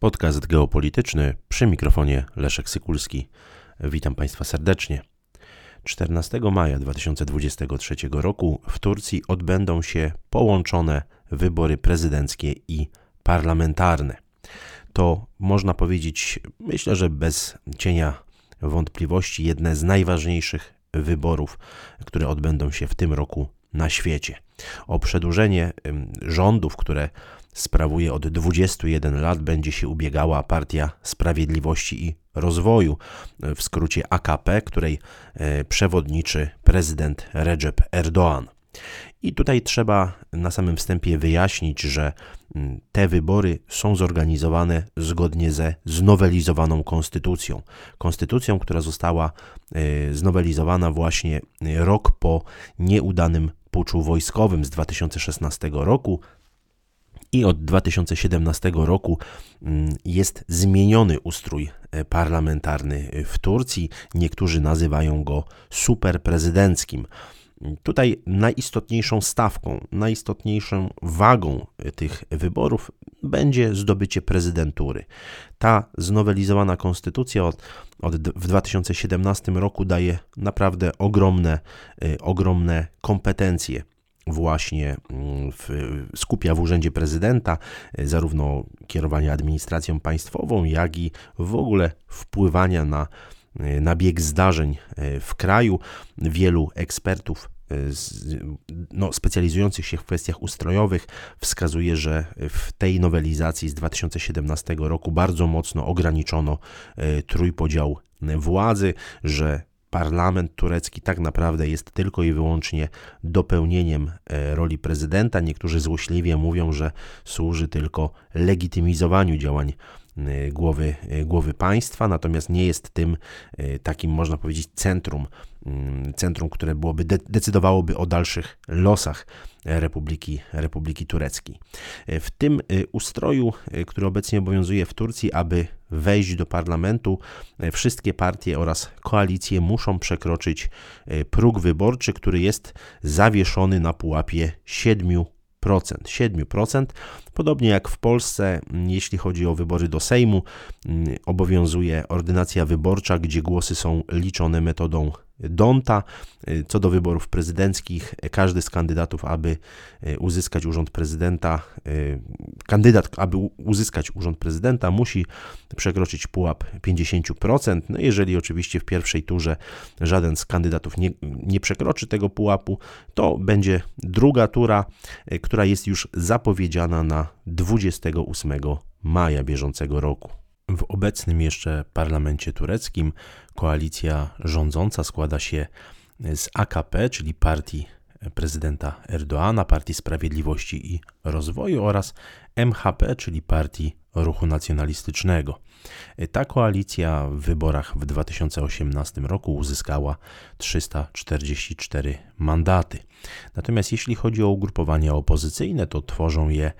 Podcast geopolityczny przy mikrofonie Leszek Sykulski. Witam Państwa serdecznie. 14 maja 2023 roku w Turcji odbędą się połączone wybory prezydenckie i parlamentarne. To można powiedzieć, myślę, że bez cienia wątpliwości, jedne z najważniejszych wyborów, które odbędą się w tym roku na świecie. O przedłużenie rządów, które sprawuje od 21 lat, będzie się ubiegała Partia Sprawiedliwości i Rozwoju, w skrócie AKP, której e, przewodniczy prezydent Recep Erdoğan. I tutaj trzeba na samym wstępie wyjaśnić, że mm, te wybory są zorganizowane zgodnie ze znowelizowaną konstytucją. Konstytucją, która została e, znowelizowana właśnie rok po nieudanym puczu wojskowym z 2016 roku, i od 2017 roku mm, jest zmieniony ustrój e, parlamentarny w Turcji. Niektórzy nazywają go superprezydenckim. Tutaj najistotniejszą stawką, najistotniejszą wagą tych wyborów będzie zdobycie prezydentury. Ta znowelizowana konstytucja od, od, w 2017 roku daje naprawdę ogromne, e, ogromne kompetencje właśnie mm, w, skupia w urzędzie prezydenta e, zarówno kierowania administracją państwową, jak i w ogóle wpływania na, e, na bieg zdarzeń e, w kraju. Wielu ekspertów no, specjalizujących się w kwestiach ustrojowych wskazuje, że w tej nowelizacji z 2017 roku bardzo mocno ograniczono trójpodział władzy, że parlament turecki tak naprawdę jest tylko i wyłącznie dopełnieniem e, roli prezydenta. Niektórzy złośliwie mówią, że służy tylko legitymizowaniu działań e, głowy, e, głowy państwa, natomiast nie jest tym takim, można powiedzieć, centrum Mm, centrum, które byłoby decydowałoby o dalszych losach Republiki, Republiki Tureckiej. W tym ustroju, który obecnie obowiązuje w Turcji, aby wejść do parlamentu, y, wszystkie partie oraz koalicje muszą przekroczyć próg wyborczy, który jest zawieszony na pułapie 7 7%. Podobnie jak w Polsce, jeśli chodzi o wybory do Sejmu, obowiązuje ordynacja wyborcza, gdzie głosy są liczone metodą Donta. Co do wyborów prezydenckich, każdy z kandydatów, aby e, uzyskać urząd prezydenta, e, kandydat, aby uzyskać urząd prezydenta, musi przekroczyć pułap 50%. No jeżeli oczywiście w pierwszej turze żaden z kandydatów nie, nie przekroczy tego pułapu, to będzie druga tura, e, która jest już zapowiedziana na 28 maja bieżącego roku. W obecnym jeszcze parlamencie tureckim koalicja rządząca składa się z AKP, czyli partii prezydenta Erdoana, Partii Sprawiedliwości i Rozwoju oraz MHP, czyli Partii Ruchu Nacjonalistycznego. Ta koalicja w wyborach w 2018 roku uzyskała 344 mandaty. Natomiast jeśli chodzi o ugrupowania opozycyjne, to tworzą je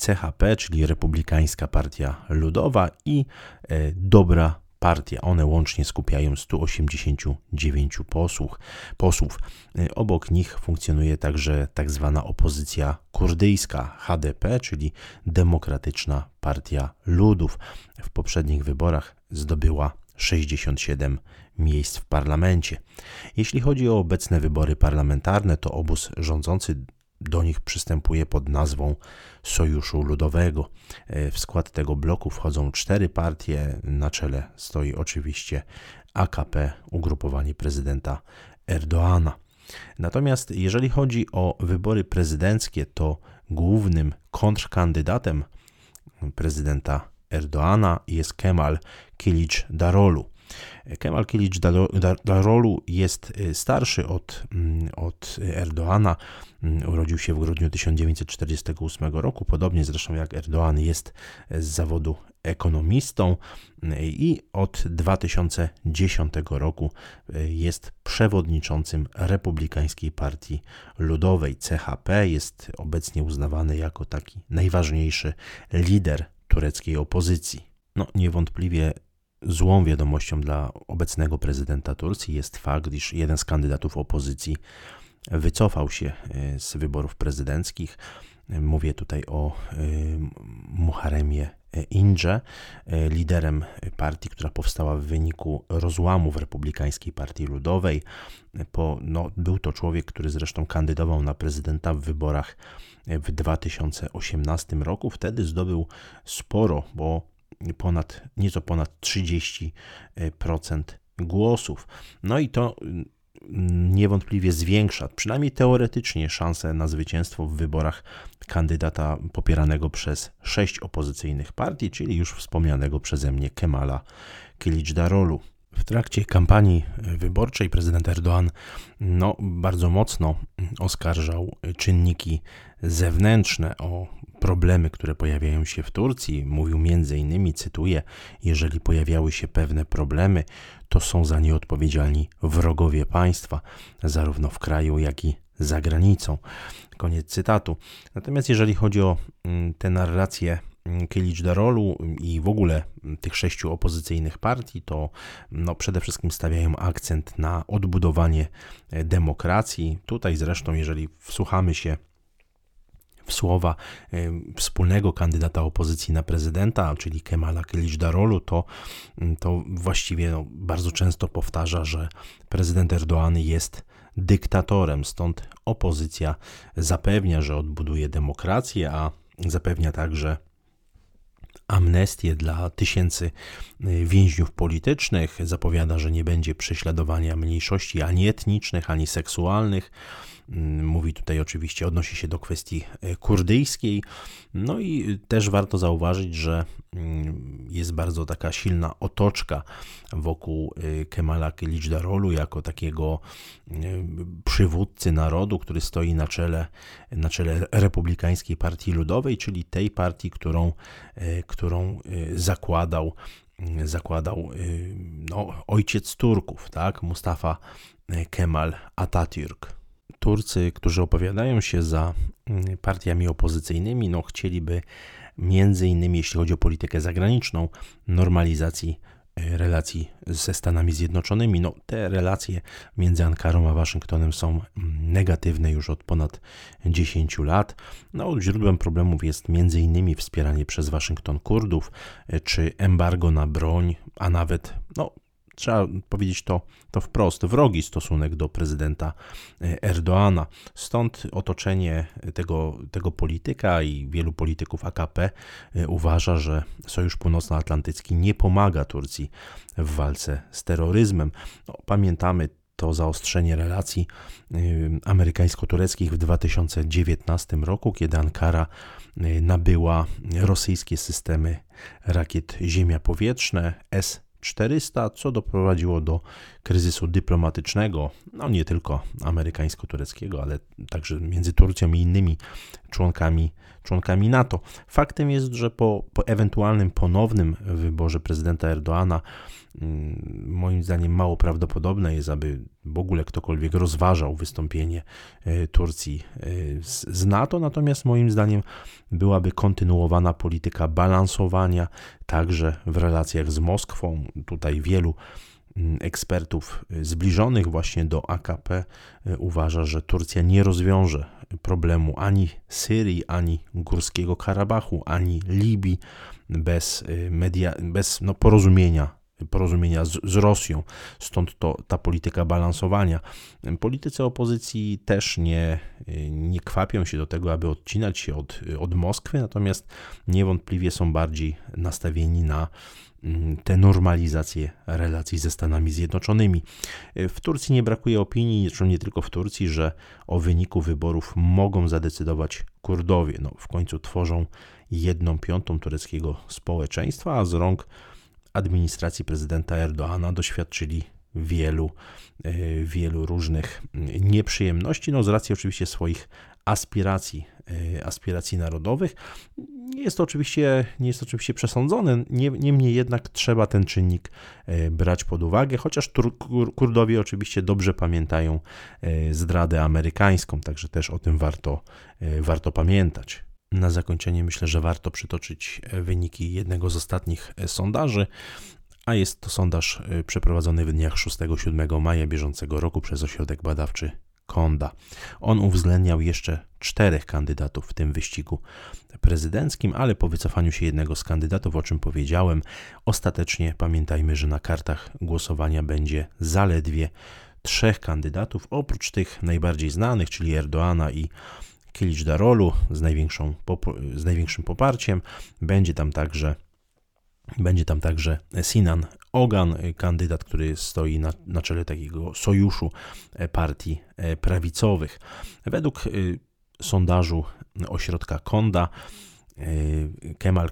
CHP, czyli Republikańska Partia Ludowa i e, Dobra Partia. One łącznie skupiają 189 posłów. posłów. E, obok nich funkcjonuje także tak zwana opozycja kurdyjska HDP, czyli Demokratyczna Partia Ludów. W poprzednich wyborach zdobyła 67 miejsc w parlamencie. Jeśli chodzi o obecne wybory parlamentarne, to obóz rządzący do nich przystępuje pod nazwą Sojuszu Ludowego. E, w skład tego bloku wchodzą cztery partie. Na czele stoi oczywiście AKP, ugrupowanie prezydenta Erdoana. Natomiast jeżeli chodzi o wybory prezydenckie, to głównym kontrkandydatem prezydenta Erdoana jest Kemal Kilic Darolu. Kemal Kilic Darolu jest y, starszy od, mm, od Erdoana. Mm, urodził się w grudniu 1948 roku, podobnie zresztą jak Erdoğan jest z zawodu ekonomistą y, i od 2010 roku y, jest przewodniczącym Republikańskiej Partii Ludowej CHP. Jest obecnie uznawany jako taki najważniejszy lider tureckiej opozycji. No, niewątpliwie Złą wiadomością dla obecnego prezydenta Turcji jest fakt, iż jeden z kandydatów opozycji wycofał się e, z wyborów prezydenckich. Mówię tutaj o e, Muharemie Indże, liderem partii, która powstała w wyniku rozłamów Republikańskiej Partii Ludowej. Po, no, był to człowiek, który zresztą kandydował na prezydenta w wyborach w 2018 roku. Wtedy zdobył sporo, bo ponad, nieco ponad 30% głosów. No i to niewątpliwie zwiększa, przynajmniej teoretycznie, szanse na zwycięstwo w wyborach kandydata popieranego przez sześć opozycyjnych partii, czyli już wspomnianego przeze mnie Kemala Kilicdarolu. W trakcie kampanii wyborczej prezydent Erdoğan no, bardzo mocno oskarżał czynniki zewnętrzne o problemy, które pojawiają się w Turcji. Mówił między innymi, cytuję, jeżeli pojawiały się pewne problemy, to są za nie odpowiedzialni wrogowie państwa, zarówno w kraju, jak i za granicą. Koniec cytatu. Natomiast jeżeli chodzi o mm, tę narrację mm, Kilicz Darolu i w ogóle mm, tych sześciu opozycyjnych partii, to no przede wszystkim stawiają akcent na odbudowanie e, demokracji. Tutaj zresztą, jeżeli wsłuchamy się w słowa wspólnego kandydata opozycji na prezydenta, czyli Kemala Kilicdarolu, to, mm, to właściwie no, bardzo często powtarza, że prezydent Erdoğan jest dyktatorem, stąd opozycja zapewnia, że odbuduje demokrację, a zapewnia także amnestię dla tysięcy y, więźniów politycznych, zapowiada, że nie będzie prześladowania mniejszości ani etnicznych, ani seksualnych. Mm, mówi tutaj oczywiście, odnosi się do kwestii e, kurdyjskiej. No i też warto zauważyć, że mm, jest bardzo taka silna otoczka wokół e, Kemala Kilicdarolu jako takiego e, przywódcy narodu, który stoi na czele, na czele Republikańskiej Partii Ludowej, czyli tej partii, którą, którą zakładał zakładał no, ojciec Turków, tak? Mustafa Kemal Atatürk. Turcy, którzy opowiadają się za mm, partiami opozycyjnymi, no chcieliby między innymi, jeśli chodzi o politykę zagraniczną, normalizacji e, relacji ze Stanami Zjednoczonymi. No, te relacje między Ankarą a Waszyngtonem są mm, negatywne już od ponad 10 lat. No, źródłem problemów jest między innymi wspieranie przez Waszyngton Kurdów, e, czy embargo na broń, a nawet no, trzeba powiedzieć to, to wprost, wrogi stosunek do prezydenta e, Erdoana. Stąd otoczenie tego, tego polityka i wielu polityków AKP e, uważa, że Sojusz Północnoatlantycki nie pomaga Turcji w walce z terroryzmem. No, pamiętamy to zaostrzenie relacji e, amerykańsko-tureckich w 2019 roku, kiedy Ankara nabyła rosyjskie systemy rakiet ziemia-powietrzne S 400, co doprowadziło do kryzysu dyplomatycznego, no nie tylko amerykańsko-tureckiego, ale także między Turcją i innymi członkami, członkami NATO. Faktem jest, że po, po ewentualnym ponownym wyborze prezydenta Erdoana Mm, moim zdaniem mało prawdopodobne jest, aby w ogóle ktokolwiek rozważał wystąpienie e, Turcji e, z NATO, natomiast moim zdaniem byłaby kontynuowana polityka balansowania także w relacjach z Moskwą. Tutaj wielu ekspertów e, zbliżonych właśnie do AKP uważa, że Turcja nie rozwiąże problemu ani Syrii, ani Górskiego Karabachu, ani Libii bez, media, bez no, porozumienia porozumienia z, z Rosją, stąd to, ta polityka balansowania. Politycy opozycji też nie, nie kwapią się do tego, aby odcinać się od, od Moskwy, natomiast niewątpliwie są bardziej nastawieni na mm, tę normalizację relacji ze Stanami Zjednoczonymi. W Turcji nie brakuje opinii, zresztą nie tylko w Turcji, że o wyniku wyborów mogą zadecydować Kurdowie. No, w końcu tworzą jedną piątą tureckiego społeczeństwa, a z rąk administracji prezydenta Erdoana doświadczyli wielu, e, wielu różnych nieprzyjemności, no z racji oczywiście swoich aspiracji, e, aspiracji narodowych. Jest to oczywiście, nie jest to oczywiście przesądzone, niemniej jednak trzeba ten czynnik e, brać pod uwagę, chociaż Kurdowie oczywiście dobrze pamiętają zdradę amerykańską, także też o tym warto, warto pamiętać. Na zakończenie myślę, że warto przytoczyć e, wyniki jednego z ostatnich e, sondaży, a jest to sondaż e, przeprowadzony w dniach 6-7 maja bieżącego roku przez ośrodek badawczy Konda. On uwzględniał jeszcze czterech kandydatów w tym wyścigu prezydenckim, ale po wycofaniu się jednego z kandydatów, o czym powiedziałem, ostatecznie pamiętajmy, że na kartach głosowania będzie zaledwie trzech kandydatów, oprócz tych najbardziej znanych, czyli Erdoana i Kilic Darolu z, największą, z największym poparciem. Będzie tam także będzie tam także Sinan Ogan, kandydat, który stoi na, na czele takiego sojuszu partii prawicowych. Według y, sondażu ośrodka Konda Kemal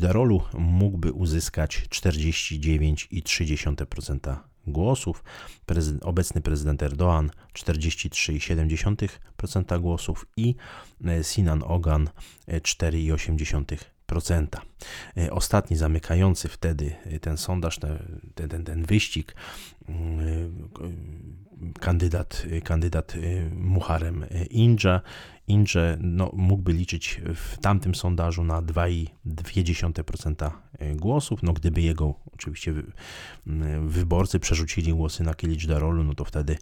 Darolu mógłby uzyskać 49,3% głosów. Prezydent, obecny prezydent Erdoğan 43,7% głosów i y, Sinan Ogan 4,8%. E, ostatni zamykający wtedy e, ten sondaż, ten, ten, ten wyścig, e, kandydat, kandydat Muharem Inja, Inże no, mógłby liczyć w tamtym sondażu na 2,2% głosów. No, gdyby jego oczywiście wyborcy przerzucili głosy na Kilicz Darolu, no to wtedy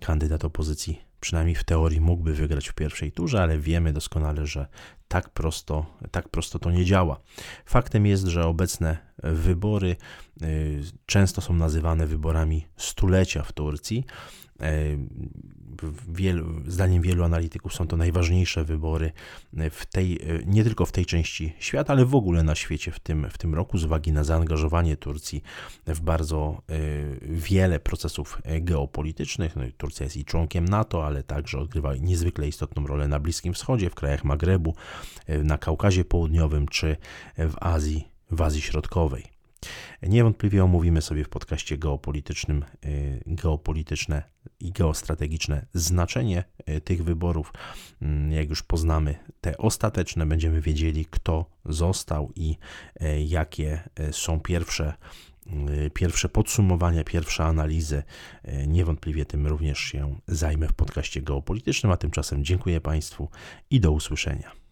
kandydat opozycji przynajmniej w teorii mógłby wygrać w pierwszej turze, ale wiemy doskonale, że tak prosto, tak prosto to nie działa. Faktem jest, że obecne wybory y, często są nazywane wyborami stulecia w Turcji. E, wielu, zdaniem wielu analityków są to najważniejsze wybory w tej, e, nie tylko w tej części świata, ale w ogóle na świecie w tym, w tym roku z uwagi na zaangażowanie Turcji w bardzo e, wiele procesów geopolitycznych. No, Turcja jest i członkiem NATO, ale także odgrywa niezwykle istotną rolę na Bliskim Wschodzie, w krajach Magrebu, na Kaukazie Południowym czy w Azji, w Azji Środkowej. Niewątpliwie omówimy sobie w podcaście geopolitycznym y, geopolityczne i geostrategiczne znaczenie y, tych wyborów. Mm, jak już poznamy te ostateczne, będziemy wiedzieli, kto został i y, jakie są pierwsze pierwsze podsumowania, pierwsze analizy. Niewątpliwie tym również się zajmę w podcaście geopolitycznym, a tymczasem dziękuję Państwu i do usłyszenia.